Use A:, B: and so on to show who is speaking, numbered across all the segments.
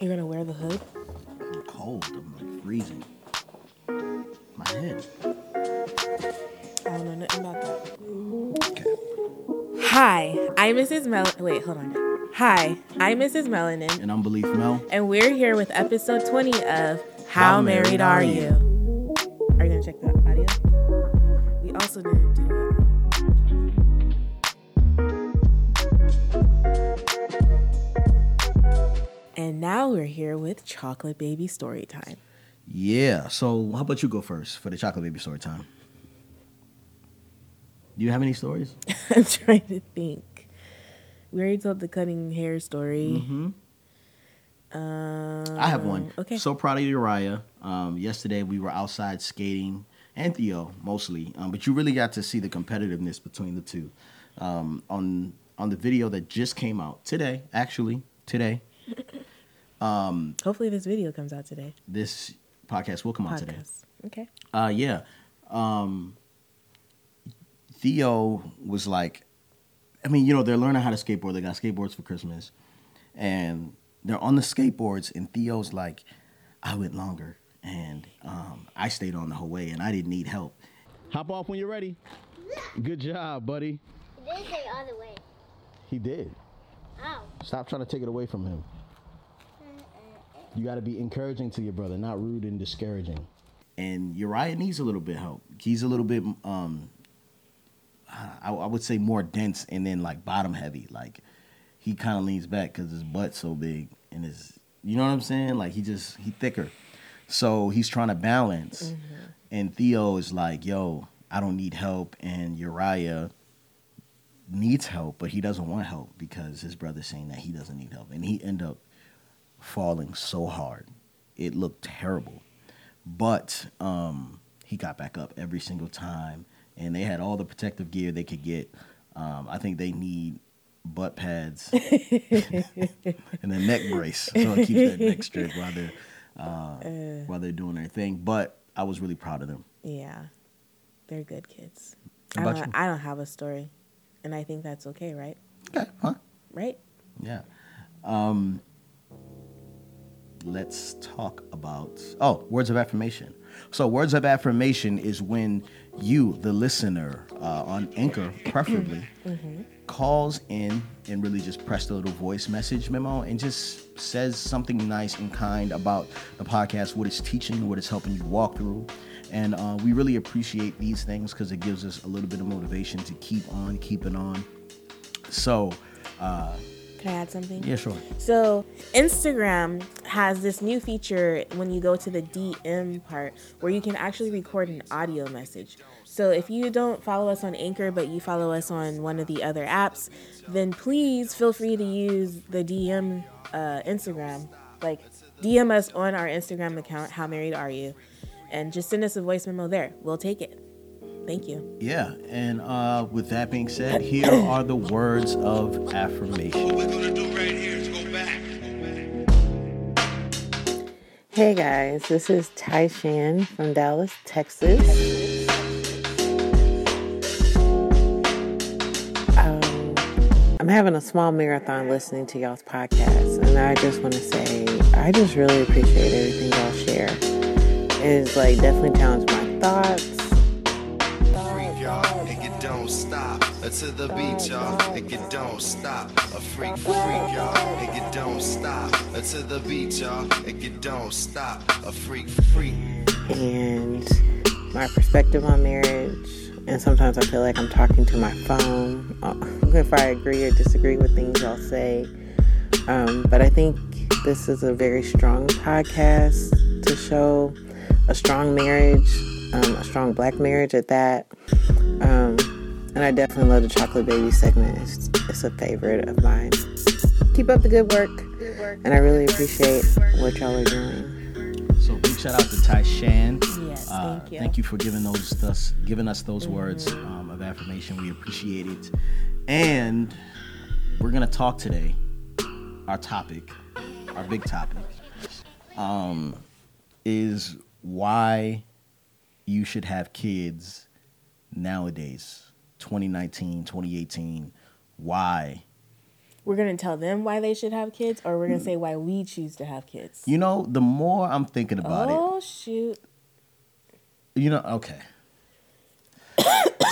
A: You're gonna wear the hood?
B: I'm cold. I'm like freezing. My head.
A: I don't know nothing about that.
B: Okay.
A: Hi, I'm Mrs. Mel. Wait, hold on. Hi, I'm Mrs. Melanin,
B: And I'm Beleaf Mel.
A: and we're here with episode 20 of How,
B: How
A: Married,
B: Married
A: Are
B: Are
A: You?
B: You?
A: Are you gonna check the now we're here with Chocolate Baby Story Time.
B: Yeah. So how about you go first for the chocolate baby story time? Do you have any stories?
A: I'm trying to think. We already told the cutting hair story.
B: Mm-hmm.
A: Um,
B: I have one.
A: Okay.
B: So proud of Uriah. Um, yesterday we were outside skating, and Theo mostly. Um, but you really got to see the competitiveness between the two. Um, on on the video that just came out today, actually today.
A: Hopefully, this video comes out today.
B: This podcast will come out today.
A: Podcast. Okay.
B: Uh, yeah. Um, Theo was like, I mean, you know, they're learning how to skateboard. They got skateboards for Christmas, and they're on the skateboards. And Theo's like, I went longer, and um, I stayed on the whole way, and I didn't need help. Hop off when you're ready. Good job, buddy.
C: It did say other way.
B: He did.
C: Ow.
B: Stop trying to take it away from him. You got to be encouraging to your brother, not rude and discouraging. And Uriah needs a little bit help. He's a little bit, um, I, I would say more dense and then like bottom heavy. Like he kind of leans back because his butt's so big and his, you know what I'm saying? Like he just he thicker, so he's trying to balance. And Theo is like, "Yo, I don't need help," and Uriah needs help, but he doesn't want help because his brother's saying that he doesn't need help, and he end up falling so hard, it looked terrible. But um, he got back up every single time, and they had all the protective gear they could get. Um, I think they need butt pads and a neck brace so it keeps that neck straight while they're uh, while they're doing their thing. But I was really proud of them.
A: Yeah, they're good kids. I don't? I don't have a story, and I think that's okay, right?
B: Okay, huh?
A: Right?
B: Yeah. Um, let's talk about oh, words of affirmation. So, words of affirmation is when you, the listener, uh, on Anchor, preferably, calls in and really just press the little voice message memo and just says something nice and kind about the podcast, what it's teaching, what it's helping you walk through. And uh, we really appreciate these things because it gives us a little bit of motivation to keep on keeping on. So, uh,
A: Can I add something?
B: yeah, sure.
A: So Instagram has this new feature when you go to the DM part where you can actually record an audio message. So if you don't follow us on Anchor but you follow us on one of the other apps, then please feel free to use the DM uh, Instagram. Like DM us on our Instagram account, How Married Are You? And just send us a voice memo there. We'll take it. Thank you.
B: Yeah, and uh, with that being said, here are the words of affirmation.
D: What we're gonna do right here is go back. Go back.
E: Hey guys, this is Ty Shan from Dallas, Texas. Um, I'm having a small marathon listening to y'all's podcast, and I just want to say I just really appreciate everything y'all share. It's like definitely challenged my thoughts.
D: To the beat, y'all, and you don't stop. A freak, freak y'all, and you don't stop. Uh, To the beat, y'all, and you don't stop. A freak, freak.
E: and my perspective on marriage. And sometimes I feel like I'm talking to my phone uh, if I agree or disagree with things I'll say. Um, but I think this is a very strong podcast to show a strong marriage, um, a strong black marriage at that. Um, and I definitely love the Chocolate Baby segment. It's, it's a favorite of mine. Keep up the good work. And I really appreciate what y'all are doing.
B: So big shout out to Ty Shan.
A: Yes,
B: Uh,
A: thank you.
B: Thank you for giving those us giving us those words um, of affirmation. We appreciate it. And we're gonna talk today. Our topic, our big topic, um, is why you should have kids nowadays, 2019, 2018. Why
A: we're gonna tell them why they should have kids, or we're gonna say why we choose to have kids.
B: You know, the more I'm thinking about it.
A: oh shoot!
B: you know, okay.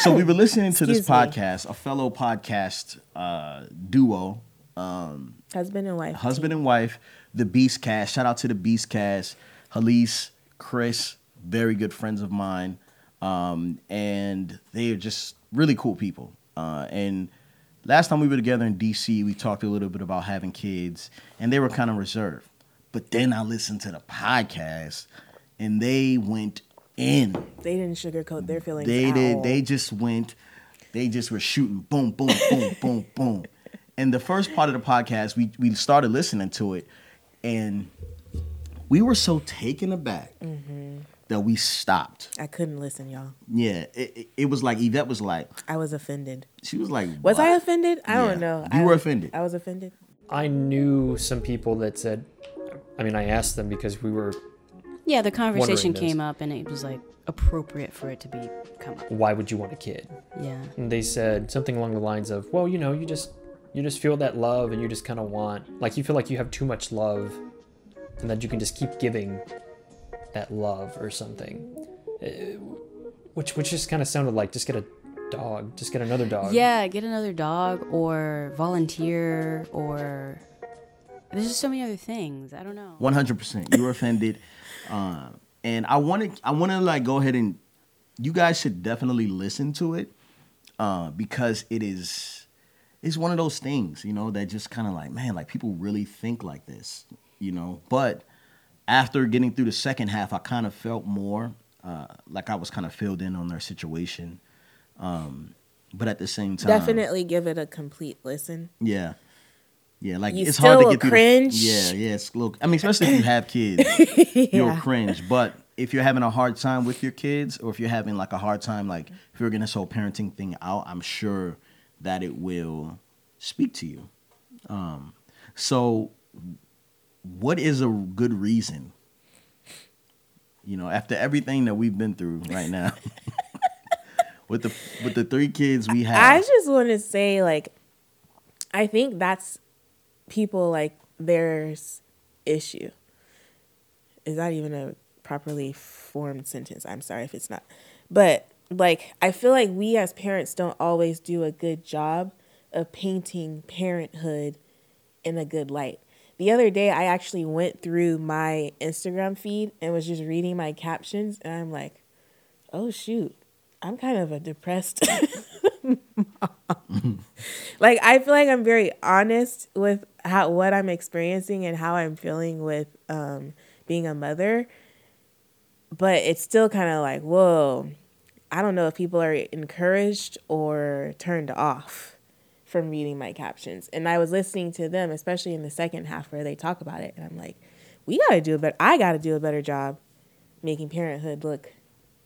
B: so we were listening to this
A: Excuse me.
B: podcast, a fellow podcast uh, duo, um,
A: Husband and wife.
B: husband
A: team.
B: and wife, the Beast Cast. Shout out to the Beast Cast. Halise, Chris, very good friends of mine, um, and they are just really cool people. Uh, and last time we were together in DC, we talked a little bit about having kids, and they were kind of reserved. But then I listened to the podcast, and they went in.
A: They didn't sugarcoat their feelings.
B: They did.
A: all.
B: They just went. They just were shooting. Boom, boom, boom, boom, boom. And the first part of the podcast, we we started listening to it, and we were so taken aback
A: Mm-hmm.
B: That we stopped.
A: I couldn't listen, y'all.
B: Yeah, it, it, it was like Yvette was like,
A: I was offended.
B: she was like,
A: Was I offended? I
B: Yeah,
A: don't know.
B: you
A: I,
B: were offended.
A: I was offended.
F: I knew some people that said, I mean, I asked them because we were,
G: Yeah, the conversation came up and it was like appropriate for it to be come up.
F: why would you want a kid?
G: Yeah.
F: And they said something along the lines of, well, you know, you just, you just feel that love and you just kind of want, like, you feel like you have too much love and that you can just keep giving that love or something. Uh, Which, which just kind of sounded like just get a dog, just get another dog.
G: Yeah, get another dog or volunteer or there's just so many other things. I don't know.
B: One hundred percent. You were offended, uh, and I want to. I want to like go ahead and. You guys should definitely listen to it, uh, because it is. It's one of those things, you know, that just kind of like, man, like people really think like this, you know. But after getting through the second half, I kind of felt more uh, like I was kind of filled in on their situation. Um, but at the same time,
A: Definitely give it a complete listen.
B: yeah. Yeah, like
A: You
B: it's hard to get through. the-
A: cringe?
B: yeah, yeah, it's little. I mean, especially if you have kids, you'll
A: Yeah.
B: cringe. But if you're having a hard time with your kids, or if you're having like a hard time, like if you're figuring this whole parenting thing out, I'm sure that it will speak to you. Um, so, what is a good reason? You know, after everything that we've been through right now, with the with the three kids we have,
A: I just want to say, like, I think that's people like there's issue. Is that even a properly formed sentence? I'm sorry if it's not. But like I feel like we as parents don't always do a good job of painting parenthood in a good light. The other day I actually went through my Instagram feed and was just reading my captions and I'm like, "Oh shoot. I'm kind of a depressed like I feel like I'm very honest with how what I'm experiencing and how I'm feeling with um, being a mother, but it's still kind of like whoa. I don't know if people are encouraged or turned off from reading my captions. And I was listening to them, especially in the second half where they talk about it, and I'm like, we got to do a better. I got to do a better job making parenthood look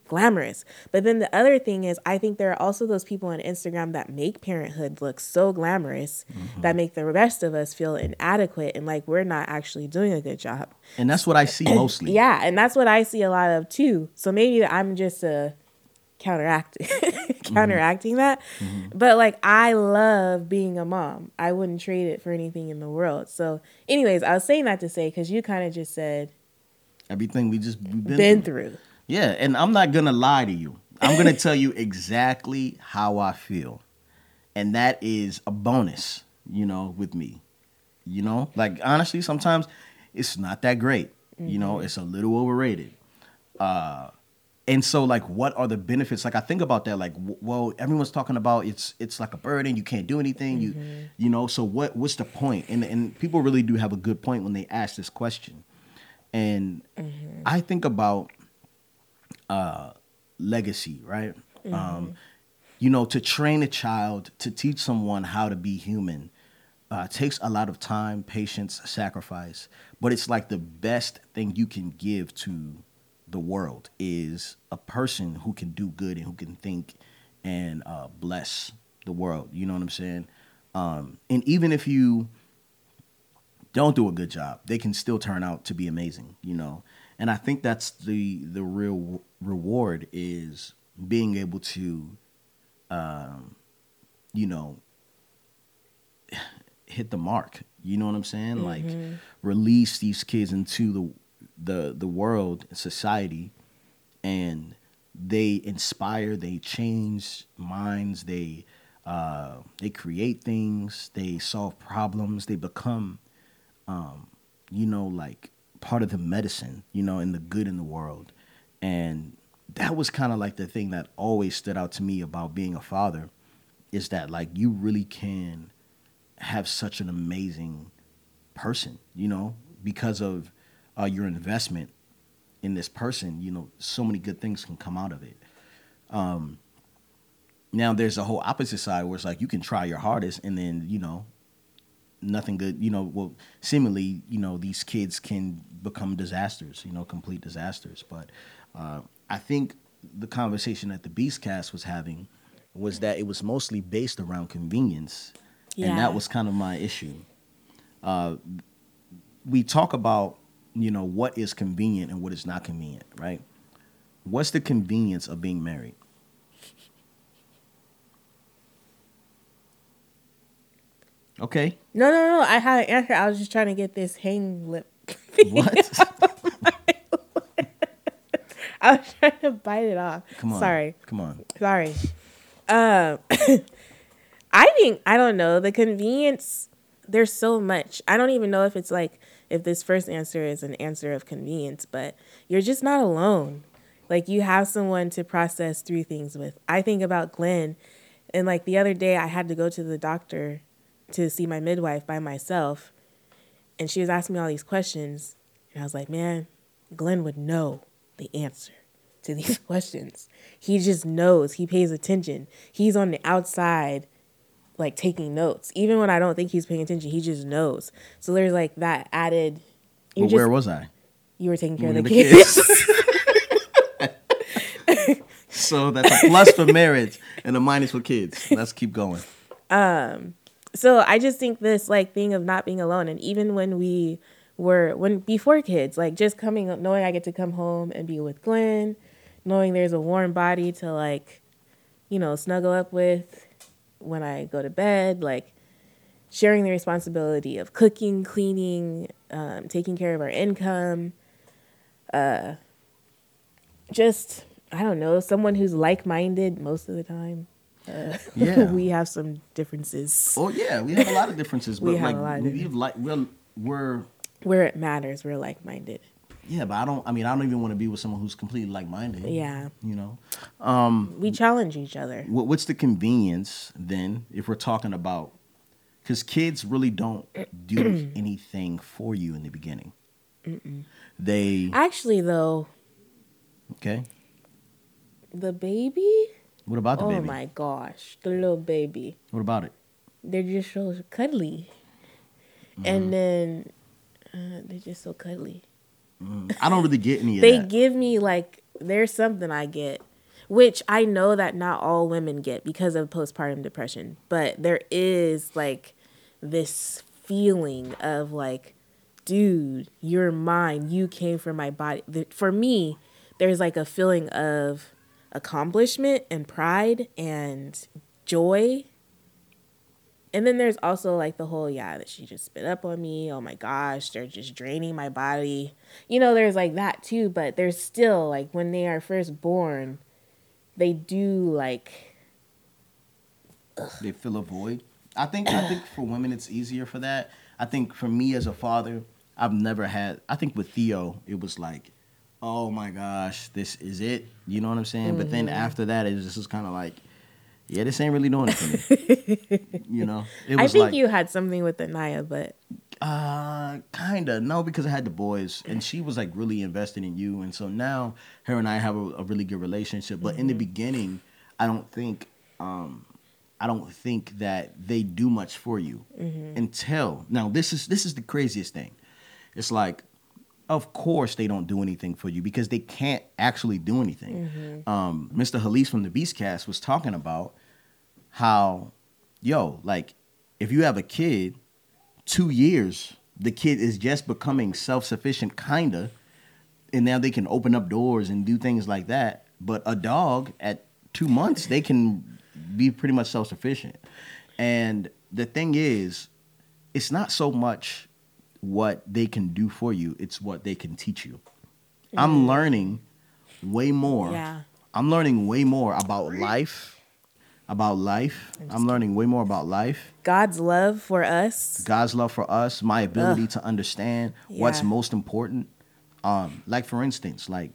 A: glamorous. But then the other thing is, I think there are also those people on Instagram that make parenthood look so glamorous mm-hmm. that make the rest of us feel inadequate and like we're not actually doing a good job.
B: and that's what I see mostly.
A: Yeah, and that's what I see a lot of too. So maybe I'm just uh, counteracting counteracting that. But like I love being a mom. I wouldn't trade it for anything in the world. So anyways, I was saying that to say cuz you kind of just said
B: Everything we just we've been,
A: been
B: through.
A: through.
B: Yeah, and I'm not gonna lie to you. I'm gonna tell you exactly how I feel, and that is a bonus. You know, with me. You know, like honestly, sometimes it's not that great. You know, it's a little overrated. Uh, and so like, what are the benefits? Like, I think about that. Like, w- well, everyone's talking about it's it's like a burden. You can't do anything. You you know. So what what's the point? And and people really do have a good point when they ask this question. And I think about uh, legacy, right? Um, you know, to train a child, to teach someone how to be human, uh, takes a lot of time, patience, sacrifice. But it's like the best thing you can give to the world is a person who can do good and who can think and uh, bless the world. You know what I'm saying? Um, and even if you don't do a good job, they can still turn out to be amazing, you know. And I think that's the the real reward is being able to, um, you know, hit the mark. You know what I'm saying? Like release these kids into the the the world, society, and they inspire, they change minds, they uh, they create things, they solve problems, they become, um, you know, like part of the medicine, you know, and the good in the world, and that was kind of like the thing that always stood out to me about being a father, is that like you really can have such an amazing person, you know, because of uh, your investment in this person, you know, so many good things can come out of it. Um, now there's a whole opposite side where it's like you can try your hardest and then, you know, nothing good, you know, well, seemingly, you know, these kids can become disasters, you know, complete disasters. But uh, I think the conversation that the Beastcast was having was that it was mostly based around convenience. And that was kind of my issue. Uh, we talk about, you know, what is convenient and what is not convenient, right? What's the convenience of being married? Okay.
A: No, no, no. I had an answer. I was just trying to get this hang lip.
B: What?
A: I was trying to bite it off.
B: Come on.
A: Sorry.
B: Come on.
A: Sorry. Um, I think I don't know the convenience. There's so much. I don't even know if it's like if this first answer is an answer of convenience, but you're just not alone. Like you have someone to process through things with. I think about Glen, and like the other day, I had to go to the doctor to see my midwife by myself, and she was asking me all these questions, and I was like, man, Glen would know the answer to these questions. He just knows. He pays attention. He's on the outside, like taking notes. Even when I don't think he's paying attention, he just knows. So there's like that added.
B: But
A: just,
B: where was I?
A: you were taking care of the,
B: the
A: kids.
B: So that's a plus for marriage and a minus for kids. Let's keep going. Um.
A: so I just think this like thing of not being alone, and even when we were when before kids, like just coming, knowing I get to come home and be with Glen, knowing there's a warm body to like, you know, snuggle up with when I go to bed, like sharing the responsibility of cooking, cleaning, um, taking care of our income, uh, just I don't know, someone who's like minded most of the time. Uh,
B: Yeah.
A: we have some differences.
B: Oh yeah, we have a lot of differences, but
A: We have
B: like
A: a lot of
B: we've like we're we're
A: where it matters, we're like minded.
B: Yeah, but I don't. I mean, I don't even want to be with someone who's completely like minded.
A: Yeah.
B: you know.
A: We challenge each other.
B: What, what's the convenience then if we're talking about? Because kids really don't do anything for you in the beginning. They
A: Actually, though,
B: okay.
A: the baby.
B: What about the
A: oh
B: baby?
A: Oh my gosh, the little baby.
B: What about it?
A: They're just so cuddly,
B: Mm-hmm.
A: and then uh, they're just so cuddly.
B: I don't really get any of that.
A: They
B: that.
A: give me like there's something I get, which I know that not all women get because of postpartum depression, but there is like this feeling of like, dude, you're mine. You came from my body. For me, there's like a feeling of accomplishment and pride and joy. And then there's also like the whole, yeah, that she just spit up on me. Oh my gosh, they're just draining my body. You know, there's like that too, but there's still like when they are first born, they do like,
B: they fill a void. I think I think for women it's easier for that. I think for me as a father, I've never had. I think with Theo, it was like, oh my gosh, this is it. You know what I'm saying? But then mm-hmm. after that, it was just kind of like, yeah, this ain't really doing it for me. you know, it
A: I think
B: like,
A: you had something with Anaya, but
B: uh, kinda no, because I had the boys, and she was like really invested in you, and so now her and I have a, a really good relationship. But in the beginning, I don't think, um, I don't think that they do much for you until now. This is this is the craziest thing. It's like, of course they don't do anything for you because they can't actually do anything. Um, Mr. Halise from the Beastcast was talking about how, yo, like if you have a kid two years, the kid is just becoming self sufficient, kinda, and now they can open up doors and do things like that. But a dog at two months, they can be pretty much self sufficient. And the thing is, it's not so much what they can do for you, it's what they can teach you. I'm learning way more.
A: Yeah.
B: I'm learning way more about life. About life. I'm learning way more about life.
A: God's love for us.
B: God's love for us, my ability to understand what's most important. Um, like for instance, like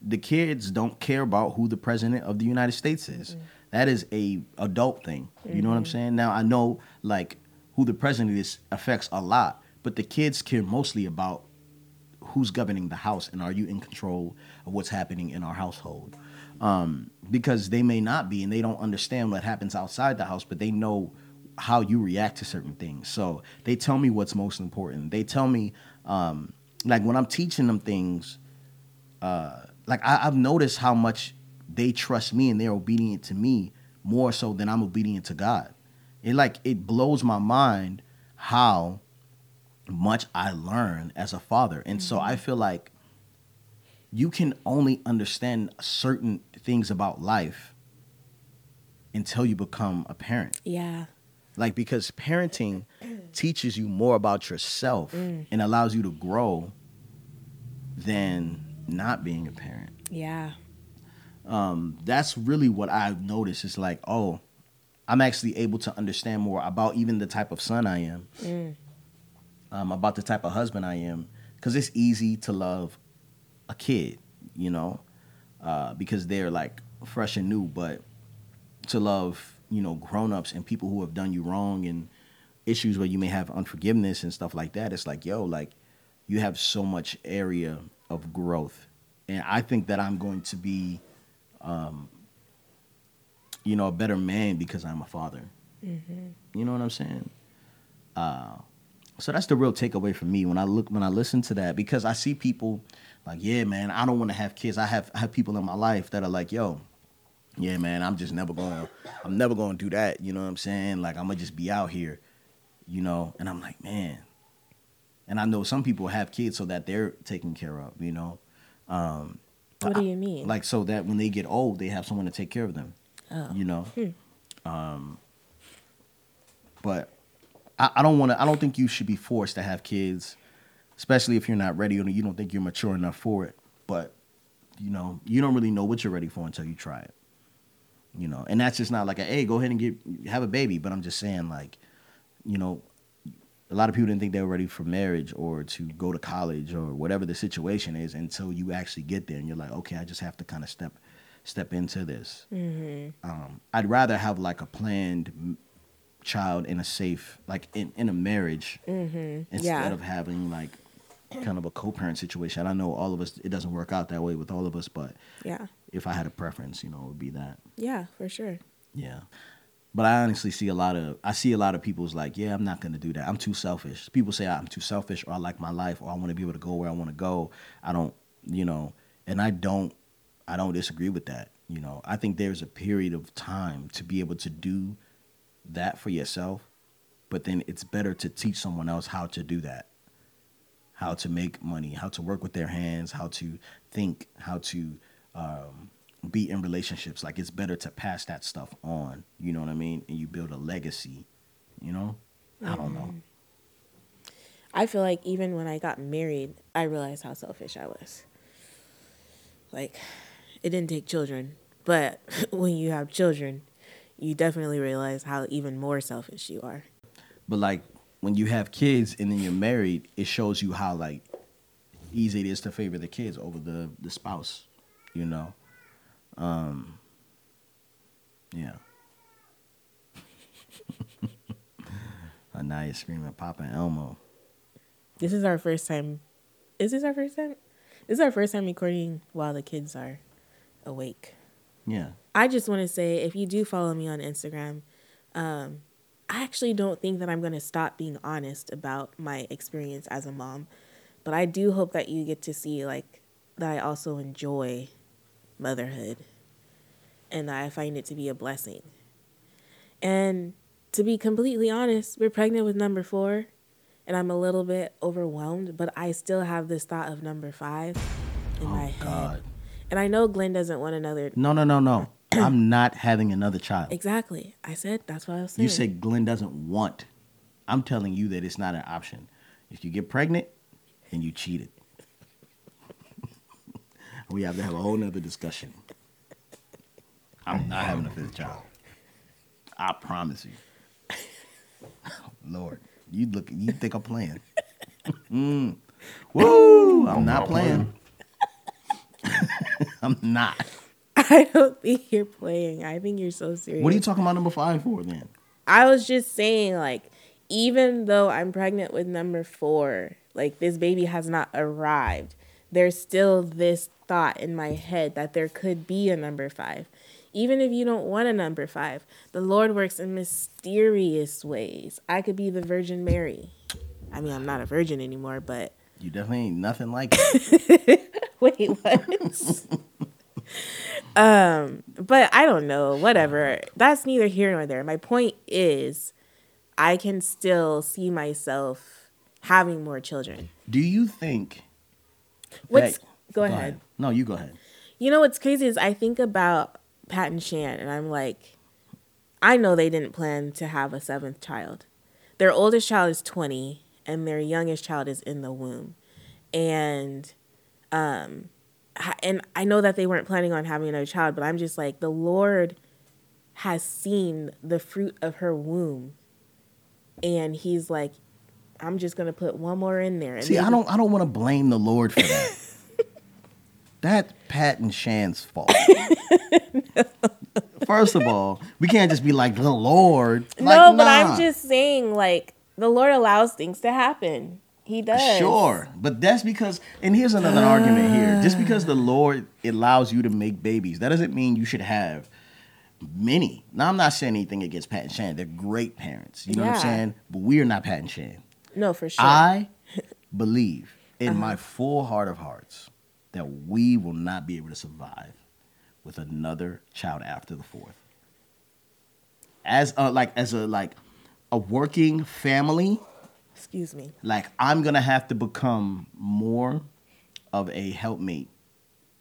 B: the kids don't care about who the president of the United States is. That is a adult thing. You know what I'm saying? Now I know like who the president is affects a lot, but the kids care mostly about who's governing the house and are you in control of what's happening in our household? Um, because they may not be and they don't understand what happens outside the house but they know how you react to certain things. So they tell me what's most important. They tell me um, like when i'm teaching them things uh, like I, i've noticed how much they trust me and they're obedient to me more so than i'm obedient to god it like it blows my mind how much I learn as a father. And so I feel like you can only understand certain things about life until you become a parent.
A: Yeah.
B: Like because parenting teaches you more about yourself and allows you to grow than not being a parent.
A: Yeah.
B: Um, that's really what I've noticed. It's like, oh, I'm actually able to understand more about even the type of son I am, um, about the type of husband I am, because it's easy to love a kid, you know, uh, because they're like fresh and new, but to love, you know, grown-ups and people who have done you wrong and issues where you may have unforgiveness and stuff like that, it's like, yo, like you have so much area of growth. And I think that I'm going to be you know, a better man because I'm a father. You know what I'm saying? Uh, so that's the real takeaway for me when I look when I listen to that because I see people like, yeah, man, I don't want to have kids. I have I have people in my life that are like, yo, yeah, man, I'm just never going. I'm never going to do that. You know what I'm saying? Like I'm gonna just be out here, you know. And I'm like, man. And I know some people have kids so that they're taken care of. You know. Um,
A: What do you mean?
B: like so that when they get old they have someone to take care of them
A: Oh.
B: you know? Um but i, I don't want to i don't think you should be forced to have kids especially if you're not ready or you don't think you're mature enough for it. But you know you don't really know what you're ready for until you try it. You know? And that's just not like a hey go ahead and get have a baby. But i'm just saying like you know a lot of people didn't think they were ready for marriage or to go to college or whatever the situation is until you actually get there and you're like okay i just have to kind of step step into this um, i'd rather have like a planned child in a safe like in, in a marriage instead
A: Yeah.
B: of having like kind of a co-parent situation i know all of us it doesn't work out that way with all of us but
A: yeah.
B: if i had a preference you know it would be that
A: Yeah, for sure.
B: yeah. But I honestly see a lot of I see a lot of people's like, yeah, I'm not gonna do that. I'm too selfish. People say I'm too selfish or I like my life or I wanna be able to go where I wanna go. I don't you know, and I don't I don't disagree with that. You know, I think there's a period of time to be able to do that for yourself, but then it's better to teach someone else how to do that. How to make money, how to work with their hands, how to think, how to um, be in relationships. Like it's better to pass that stuff on. You know what I mean? And you build a legacy. You know? I don't know.
A: I feel like even when I got married, I realized how selfish I was. Like, it didn't take children, but when you have children, you definitely realize how even more selfish you are.
B: But like when you have kids and then you're married, it shows you how like easy it is to favor the kids over the the spouse. You know? Um Yeah. Anaya screaming Papa Elmo.
A: This is our first time. Is this our first time? This is our first time recording while the kids are awake.
B: Yeah.
A: I just want to say if you do follow me on Instagram, um, I actually don't think that I'm going to stop being honest about my experience as a mom. But I do hope that you get to see like that I also enjoy motherhood and that I find it to be a blessing. And to be completely honest, we're pregnant with number four, and I'm a little bit overwhelmed, but I still have this thought of number five in my
B: Oh
A: head.
B: God.
A: And I know Glen doesn't want another.
B: No, no, no, no. I'm not having another child.
A: Exactly. I said that's what I was saying.
B: You said Glen doesn't want I'm telling you that it's not an option. If you get pregnant, then you cheated. we have to have a whole nother discussion. I'm not having a fifth child. I promise you. Lord, you look. You think I'm playing? Mm. Woo! I'm not playing. I'm not.
A: I don't think you're playing. I think you're so serious.
B: What are you talking about number five for then?
A: I was just saying, like, even though I'm pregnant with number four, like, this baby has not arrived, there's still this thought in my head that there could be a number five. Even if you don't want a number five, the Lord works in mysterious ways. I could be the Virgin Mary. I mean, I'm not a virgin anymore, but
B: You definitely ain't nothing like it.
A: wait, what? um, but I don't know. Whatever. That's neither here nor there. My point is, I can still see myself having more children.
B: Do you think?
A: What's
B: that-
A: go, ahead.
B: No, you go ahead.
A: You know what's crazy is I think about Pat and Shan, and I'm like, I know they didn't plan to have a seventh child. Their oldest child is 20, and their youngest child is in the womb, and um, and I know that they weren't planning on having another child, but I'm just like the Lord has seen the fruit of her womb, and He's like, I'm just gonna put one more in there. And
B: See, I don't. I don't want to blame the Lord for that. That's Pat and Shan's fault. First of all, we can't just be like the Lord.
A: No, but
B: nah.
A: I'm just saying, like, the Lord allows things to happen. He does.
B: Sure, but that's because, and here's another argument here. Just because the Lord allows you to make babies, that doesn't mean you should have many. Now, I'm not saying anything against Pat and Shan. They're great parents. You know what I'm saying? But we are not Pat and Shan.
A: No, for sure.
B: I believe in
A: Uh-huh.
B: my full heart of hearts that we will not be able to survive with another child after the fourth. As a like as a like a working family,
A: Excuse me.
B: like I'm gonna have to become more of a helpmate.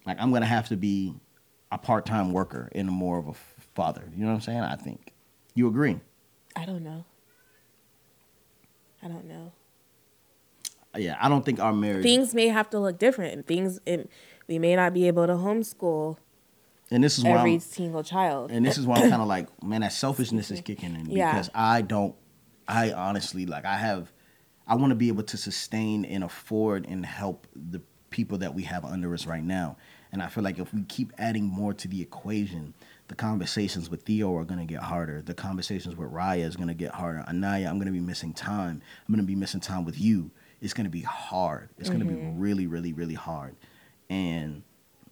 B: Like I'm gonna have to be a part-time worker and more of a father. You know what I'm saying? I think. You agree?
A: I don't know. I don't know.
B: Yeah, I don't think our marriage.
A: Things may have to look different. Things it, we may not be able to homeschool
B: and this is why
A: every
B: I'm,
A: single child.
B: and this is why I'm kind of like, man, that selfishness is kicking in
A: Yeah.
B: because I don't. I honestly like I have. I want to be able to sustain and afford and help the people that we have under us right now. And I feel like if we keep adding more to the equation, the conversations with Theo are going to get harder. The conversations with Raya is going to get harder. Anaya, I'm going to be missing time. I'm going to be missing time with you. It's going to be hard. It's going to be mm-hmm. really, really, really hard. And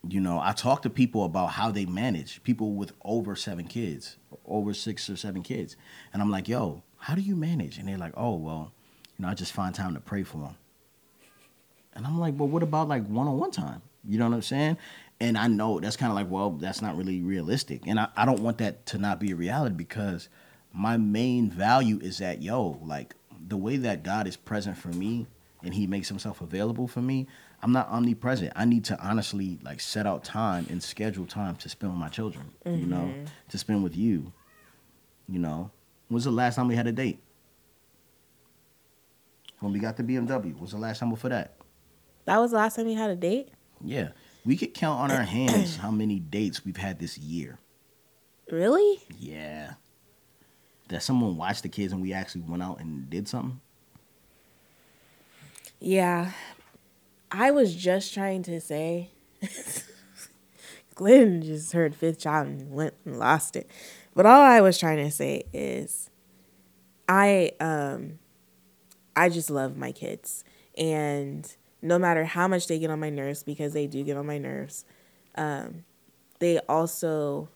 B: you know, I talk to people about how they manage people with over seven kids, over six or seven kids, and I'm like, yo, how do you manage? And they're like, oh, well, you know, I just find time to pray for them. And I'm like, well, what about like one on one time? You know what I'm saying? And I know that's kind of like, well, that's not really realistic. And I, I don't want that to not be a reality because my main value is that, yo, like the way that God is present for me and he makes himself available for me, I'm not omnipresent. I need to honestly like set out time and schedule time to spend with my children, you know, mm-hmm. to spend with you. You know, when's the last time we had a date? When we got the BMW. Was the last time before that?
A: that was the last time you had a date?
B: Yeah. We could count on our hands how many dates we've had this year.
A: Really?
B: Yeah. That someone watched the kids and we actually went out and did something?
A: Yeah. I was just trying to say Glen just heard fifth child and went and lost it. But all I was trying to say is I um I just love my kids. And no matter how much they get on my nerves, because they do get on my nerves, um, they also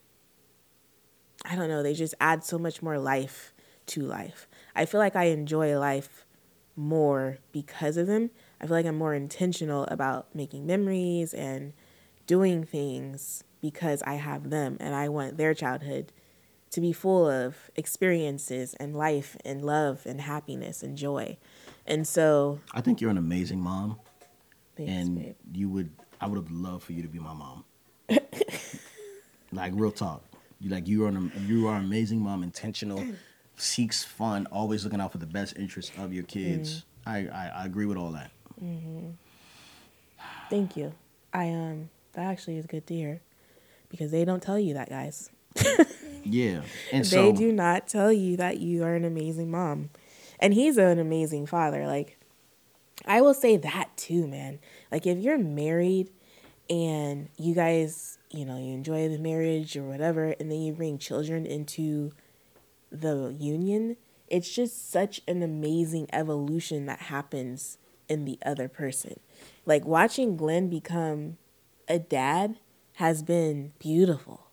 A: I don't know, they just add so much more life to life. I feel like I enjoy life more because of them. I feel like I'm more intentional about making memories and doing things because I have them and I want their childhood to be full of experiences and life and love and happiness and joy. And so,
B: I think you're an amazing mom.
A: thanks,
B: and
A: babe.
B: you would I would have loved for you to be my mom. like real talk. You like you are an you are an amazing mom, intentional, seeks fun, always looking out for the best interests of your kids. I, I I agree with all that.
A: Thank you. I um that actually is good to hear because they don't tell you that, guys.
B: Yeah, and
A: they
B: so
A: do not tell you that you are an amazing mom. And he's an amazing father. Like I will say that too, man. Like if you're married and you guys, you know, you enjoy the marriage or whatever and then you bring children into the union, it's just such an amazing evolution that happens in the other person. Like watching Glen become a dad has been beautiful.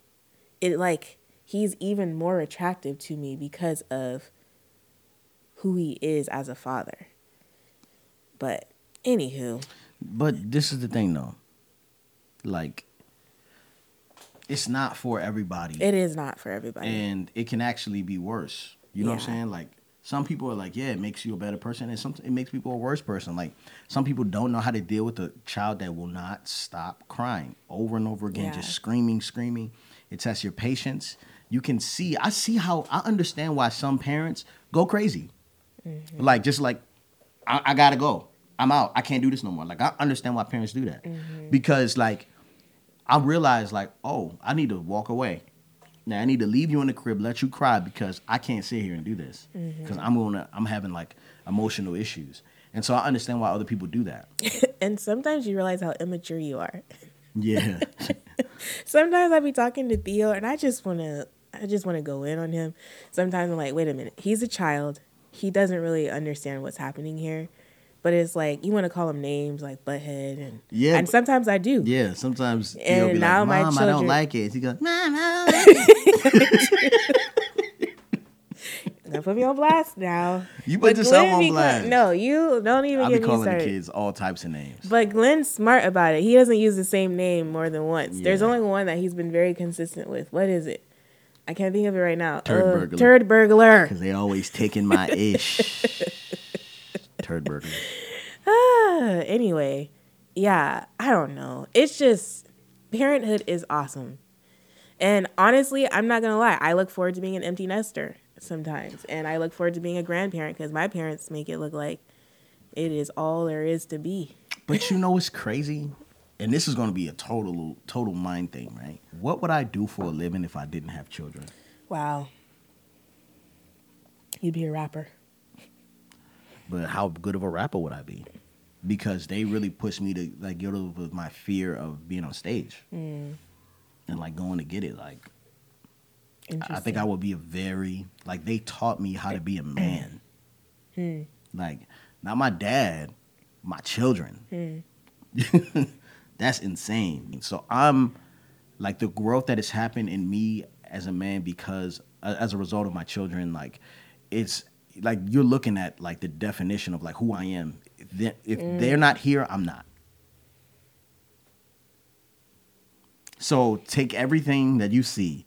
A: It like he's even more attractive to me because of who he is as a father. But anywho,
B: But this is the thing though. Like it's not for everybody.
A: it is not for everybody.
B: and it can actually be worse. You know what I'm saying? Like some people are like, yeah, it makes you a better person, and some it makes people a worse person. Like some people don't know how to deal with a child that will not stop crying over and over again,
A: Yeah.
B: just screaming, screaming. It tests your patience. You can see. I see how. I understand why some parents go crazy.
A: Mm-hmm.
B: Like just like, I, I gotta go. I'm out. I can't do this no more. Like I understand why parents do that
A: Mm-hmm.
B: because like I realize like, oh, I need to walk away. Now I need to leave you in the crib, let you cry because I can't sit here and do this because I'm gonna I'm having like emotional issues, and so I understand why other people do that.
A: and sometimes you realize how immature you are.
B: Yeah,
A: Sometimes I be talking to Theo and I just want to I just want to go in on him. Sometimes I'm like, "Wait a minute. He's a child. He doesn't really understand what's happening here." But it's like you want to call him names like butthead and
B: Yeah,
A: and sometimes I do.
B: yeah. Sometimes
A: And
B: he'll be
A: now
B: like,
A: my
B: "Mom, I don't like it." He goes, "Mom, I don't like it."
A: Don't put me on blast now.
B: You put
A: But
B: yourself
A: Glen
B: on blast.
A: No, you don't even
B: I'll be calling the kids all types of names.
A: But Glen's smart about it. He doesn't use the same name more than once. There's only one that he's been very consistent with. What is it? I can't think of it right now.
B: Turd
A: Uh,
B: burglar.
A: Turd burglar.
B: Because they always taking my ish. Turd burglar.
A: Ah, anyway, yeah, I don't know. It's just parenthood is awesome. And honestly, I'm not gonna lie. I look forward to being an empty nester sometimes, and I look forward to being a grandparent because my parents make it look like it is all there is to be.
B: But you know what's crazy? And this is going to be a total total mind thing, right? What would I do for a living if I didn't have children?
A: Wow, you'd be a rapper.
B: But how good of a rapper would I be? Because they really pushed me to like get over my fear of being on stage
A: Mm.
B: and like going to get it. Like I- think I would be a very like they taught me how to be a man.
A: Hmm.
B: Like not my dad, my children.
A: Hmm.
B: That's insane. So I'm like the growth that has happened in me as a man because as a result of my children, like it's like you're looking at like the definition of like who I am. If they're, if they're not here, I'm not. So take everything that you see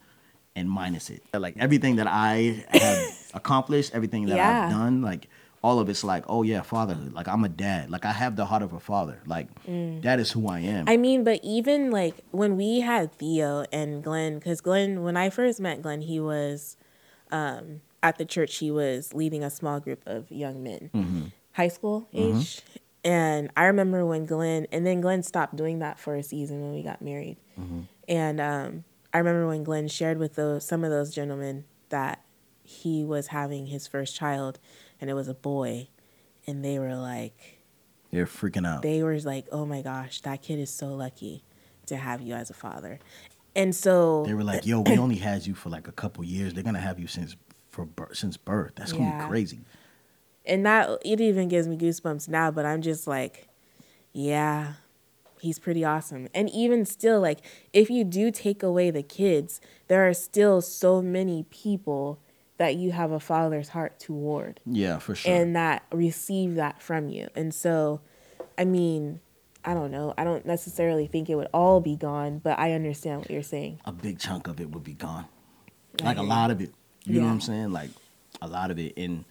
B: and minus it. Like everything that I have accomplished, everything that
A: Yeah.
B: I've done, like all of it's like, oh yeah, fatherhood. Like I'm a dad. Like I have the heart of a father. Like that is who I am.
A: I mean, but even like when we had Theo and Glen, because Glen, when I first met Glen, he was um, at the church. He was leading a small group of young men, high school age. And I remember when Glen, and then Glen stopped doing that for a season when we got married. And um, I remember when Glen shared with those some of those gentlemen that he was having his first child, and it was a boy, and they were like,
B: They're freaking out.
A: they were like, "Oh my gosh, that kid is so lucky to have you as a father." And so
B: They were like, "Yo, we only had you for like a couple years. They're gonna have you since for since birth. That's gonna
A: Yeah.
B: be crazy."
A: and that it even gives me goosebumps now, but I'm just like, yeah, he's pretty awesome. And even still like if you do take away the kids, there are still so many people that you have a father's heart toward.
B: Yeah, for sure.
A: and that receive that from you. And so, I mean, I don't know. I don't necessarily think it would all be gone, but I understand what you're saying.
B: a big chunk of it would be gone. Like a lot of it. You know what I'm saying? Like a lot of it. And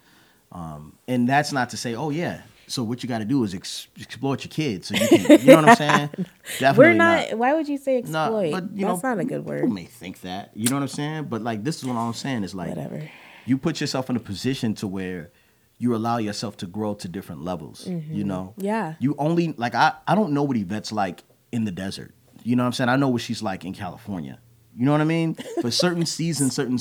B: um and that's not to say, oh yeah. So what you got to do is ex- exploit your kids. So you can, you know what I'm saying? Definitely
A: We're not, Why would you say exploit?
B: but you
A: That's
B: know,
A: not a good
B: People
A: word.
B: may think that. You know what I'm saying? But like this is what I'm saying is like
A: Whatever.
B: you put yourself in a position to where you allow yourself to grow to different levels. You know,
A: Mm-hmm. Yeah.
B: You only like I I don't know what Yvette's like in the desert. You know what I'm saying? I know what she's like in California. You know what I mean? But certain seasons, certain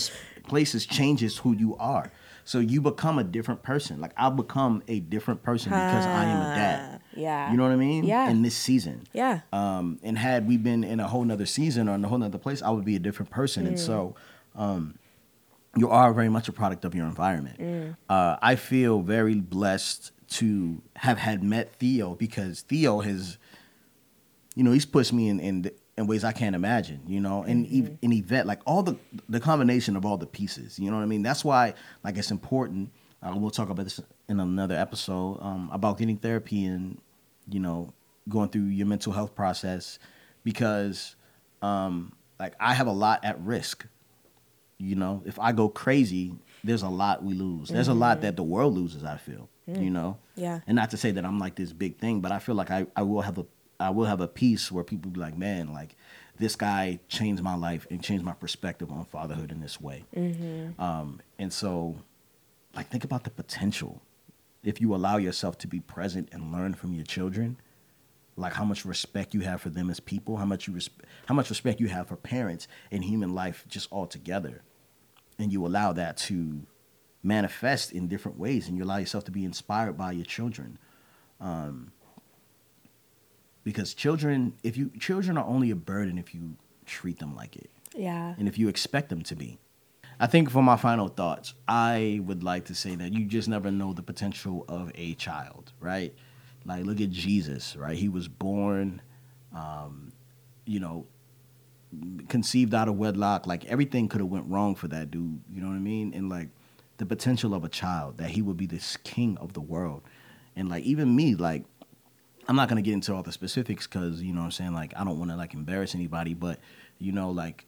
B: places changes who you are. So you become a different person. Like I've become a different person because I am a dad.
A: Ah, yeah.
B: You know what I mean?
A: Yeah.
B: In this season.
A: Yeah.
B: Um, and had we been in a whole nother season or in a whole nother place, I would be a different person.
A: Mm.
B: And so, um, you are very much a product of your environment.
A: Mm.
B: Uh, I feel very blessed to have had met Theo because Theo has, you know, he's pushed me in in, in ways I can't imagine. You know, and
A: Mm-hmm.
B: mm and Yvette, like all the the combination of all the pieces. You know what I mean? That's why, like, it's important. Uh, we'll talk about this in another episode um, about getting therapy and you know going through your mental health process because um, like I have a lot at risk. You know, if I go crazy, there's a lot we lose. There's a lot that the world loses. I feel. You know.
A: Yeah.
B: And not to say that I'm like this big thing, but I feel like I, I will have a I will have a piece where people be like, man, like this guy changed my life and changed my perspective on fatherhood in this way. Um, and so, like, think about the potential if you allow yourself to be present and learn from your children. Like how much respect you have for them as people, how much you res- how much respect you have for parents and human life just altogether, and you allow that to manifest in different ways, and you allow yourself to be inspired by your children. Um, because children, if you children are only a burden if you treat them like it
A: Yeah.
B: and if you expect them to be. I think for my final thoughts, I would like to say that you just never know the potential of a child, right? Like, look at Jesus, right? He was born, um, you know, conceived out of wedlock. Like everything could have went wrong for that dude. You know what I mean? And like the potential of a child that he would be this king of the world, and like even me, like I'm not gonna get into all the specifics because you know what I'm saying like I don't want to like embarrass anybody, but you know like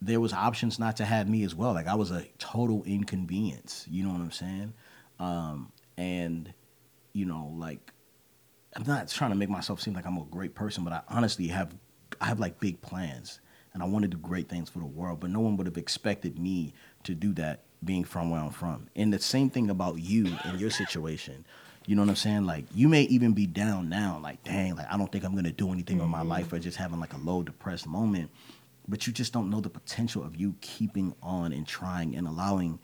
B: there was options not to have me as well. Like I was a total inconvenience. You know what I'm saying? Um, and you know like I'm not trying to make myself seem like I'm a great person, but I honestly have I have like big plans and I want to do great things for the world, but no one would have expected me to do that being from where I'm from. And the same thing about you and your situation. You know what I'm saying? Like you may even be down now, like dang, like I don't think I'm gonna do anything with my life or just having like a low depressed moment. But you just don't know the potential of you keeping on and trying and allowing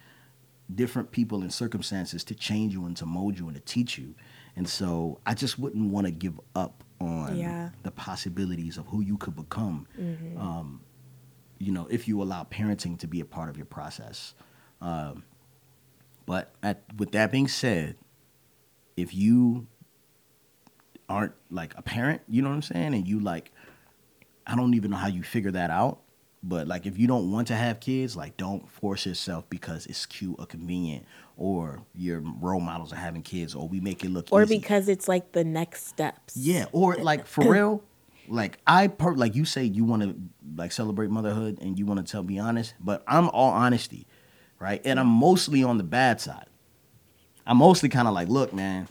B: different people and circumstances to change you and to mold you and to teach you. And so I just wouldn't want to give up on
A: Yeah.
B: the possibilities of who you could become. Um, you know, if you allow parenting to be a part of your process. Um, but at, with that being said, if you aren't like a parent, you know what I'm saying, and you like, I don't even know how you figure that out. But like, if you don't want to have kids, like, don't force yourself because it's cute or convenient, or your role models are having kids, or we make it look easy.
A: Or
B: easy.
A: because it's like the next steps.
B: Yeah, or like for real, like I per like you say you want to like celebrate motherhood and you want to tell be honest, but I'm all honesty, right? And I'm mostly on the bad side. I'm mostly kind of like, look, man,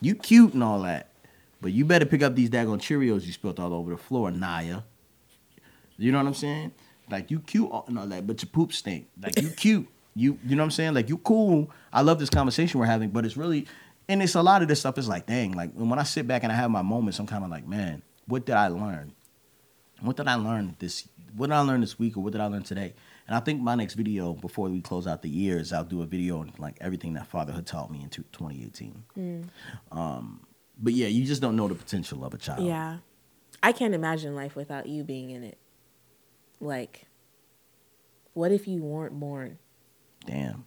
B: you cute and all that, but you better pick up these daggone Cheerios you spilled all over the floor, Naya. You know what I'm saying? Like you cute and all that, but your poop stink. Like you cute. You you know what I'm saying? Like you cool. I love this conversation we're having, but it's really and it's a lot of this stuff is like, dang, like when I sit back and I have my moments, I'm kind of like, man, what did I learn? What did I learn this what did I learn this week or what did I learn today? And I think my next video before we close out the year is I'll do a video on like everything that fatherhood taught me in 2018. Mm. Um, but yeah, you just don't know the potential of a child.
A: Yeah. I can't imagine life without you being in it. Like, what if you weren't born?
B: Damn,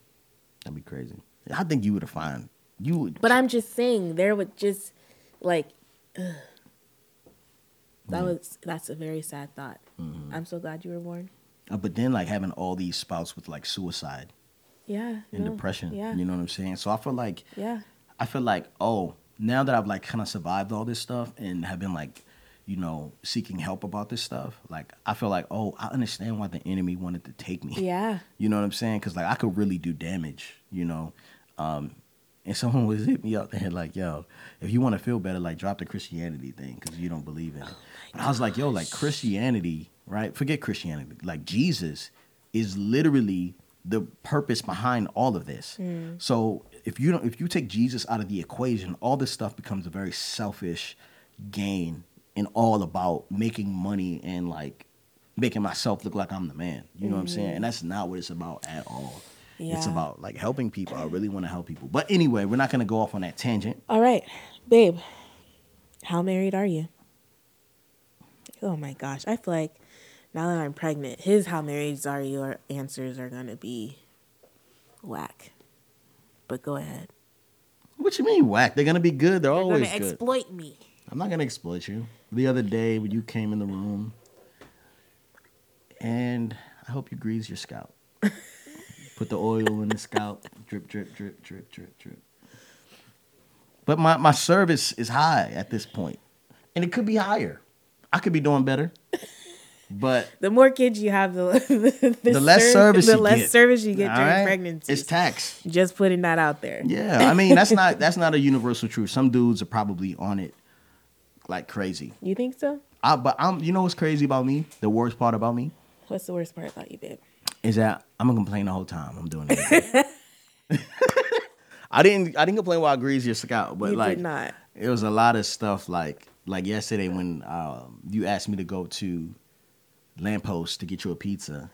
B: that'd be crazy. I think you would have found you would.
A: But I'm just saying, there would just, like, ugh. that mm. was, that's a very sad thought. Mm-hmm. I'm so glad you were born.
B: Uh, but then like having all these spouts with like suicide
A: Yeah.
B: and
A: no,
B: depression.
A: Yeah.
B: You know what I'm saying? So I feel like
A: Yeah.
B: I feel like, oh, now that I've like kind of survived all this stuff and have been like, you know, seeking help about this stuff, like I feel like, oh, I understand why the enemy wanted to take me.
A: Yeah.
B: You know what I'm saying? Because like I could really do damage. You know, um, and someone was hit me up there like, yo, if you want to feel better, like drop the Christianity thing because you don't believe in it. But I was like, yo, like Christianity, right? Forget Christianity. Like Jesus is literally the purpose behind all of this. Hmm. So if you don't if you take Jesus out of the equation, all this stuff becomes a very selfish gain and all about making money and like making myself look like I'm the man. You know what I'm saying? And that's not what it's about at all. It's about like helping people. I really want to help people. But anyway, we're not gonna go off on that tangent.
A: All right, babe. How married are you? Oh my gosh, I feel like now that I'm pregnant, his how married are you or answers are gonna be whack. But go ahead.
B: What you mean whack? They're gonna be good. They're
A: You're
B: always
A: gonna
B: good.
A: exploit me.
B: I'm not gonna exploit you. The other day when you came in the room, and I hope you grease your scalp. Put the oil in the scalp, drip, drip, drip, drip, drip, drip. But my my service is high at this point, and it could be higher. I could be doing better, but
A: The more kids you have, the the,
B: the less
A: serv-
B: service
A: the
B: you
A: less
B: get.
A: service you get
B: All
A: during
B: right?
A: pregnancy.
B: It's tax.
A: Just putting that out there.
B: Yeah, I mean that's not that's not a universal truth. Some dudes are probably on it like crazy.
A: You think so?
B: I, but I'm, you know what's crazy about me? The worst part about me
A: What's the worst part about you, babe?
B: is that I'm gonna complain the whole time I'm doing it. I didn't, I didn't complain while I greased your scalp, but
A: you
B: like it was a lot of stuff. Like, like yesterday when um, you asked me to go to Lamppost to get you a pizza.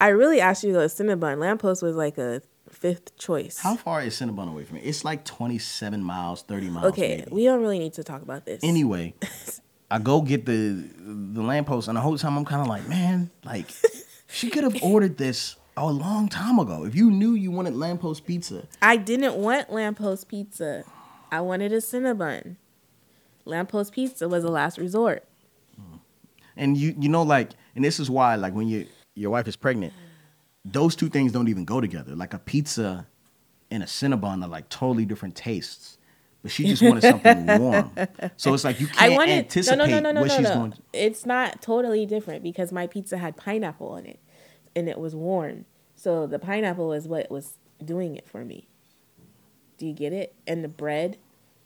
A: I really asked you to go to Cinnabon. Lamppost was like a fifth choice.
B: How far is Cinnabon away from me? It's like 27 miles, 30 miles.
A: Okay,
B: maybe.
A: we don't really need to talk about this.
B: Anyway, I go get the the lamppost, and the whole time I'm kind of like, man, like she could have ordered this a long time ago. If you knew you wanted lamppost pizza,
A: I didn't want Lamppost pizza. I wanted a Cinnabon. Lamppost pizza was a last resort. Hmm.
B: and you you know like, and this is why like when you your wife is pregnant, those two things don't even go together. Like a pizza and a Cinnabon are like totally different tastes. But she just wanted something warm, so it's like you can't I
A: wanted
B: anticipate
A: no, no, no, no, no,
B: what
A: no,
B: she's
A: no.
B: going.
A: It's not totally different because my pizza had pineapple on it, and it was warm. So the pineapple is what was doing it for me. Do you get it? And the bread,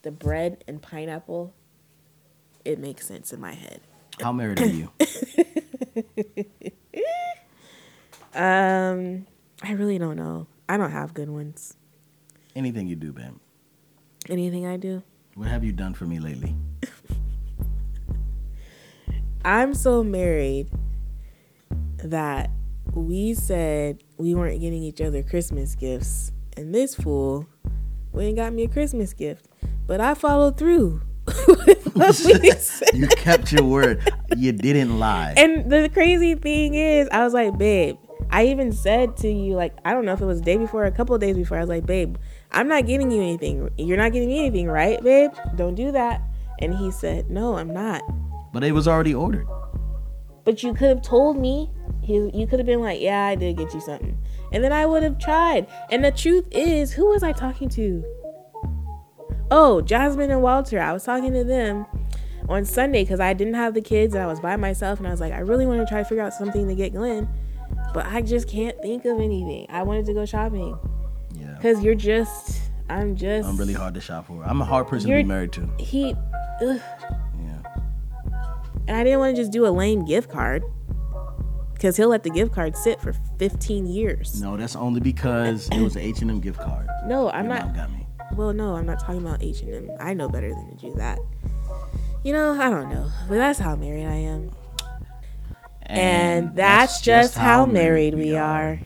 A: the bread and pineapple, it makes sense in my head.
B: How married are you?
A: Um, I really don't know. I don't have good ones.
B: Anything you do, babe.
A: Anything I do.
B: What have you done for me lately?
A: I'm so married that we said we weren't getting each other Christmas gifts, and this fool went and got me a Christmas gift. But I followed through. With what we said.
B: You kept your word. You didn't lie.
A: And the crazy thing is, I was like, babe, I even said to you, like, I don't know if it was the day before or a couple of days before, I was like, babe, I'm not getting you anything. You're not getting me anything, right, babe? Don't do that. And he said, no, I'm not.
B: But it was already ordered.
A: But you could have told me. You could have been like, yeah, I did get you something. And then I would have tried. And the truth is, who was I talking to? Oh, Jasmine and Walter. I was talking to them on Sunday because I didn't have the kids and I was by myself. And I was like, I really want to try to figure out something to get Glen. But I just can't think of anything. I wanted to go shopping
B: Yeah.
A: because you're just, I'm just.
B: I'm really hard to shop for. I'm a hard person to be married to.
A: He, ugh.
B: Yeah.
A: And I didn't want to just do a lame gift card because he'll let the gift card sit for 15 years.
B: No, that's only because it was an H&M gift card.
A: No, I'm
B: Your
A: not.
B: Mom got me.
A: Well, no, I'm not talking about H and M. I know better than to do that. You know, I don't know, but that's how married I am, and, that's, just how married we are.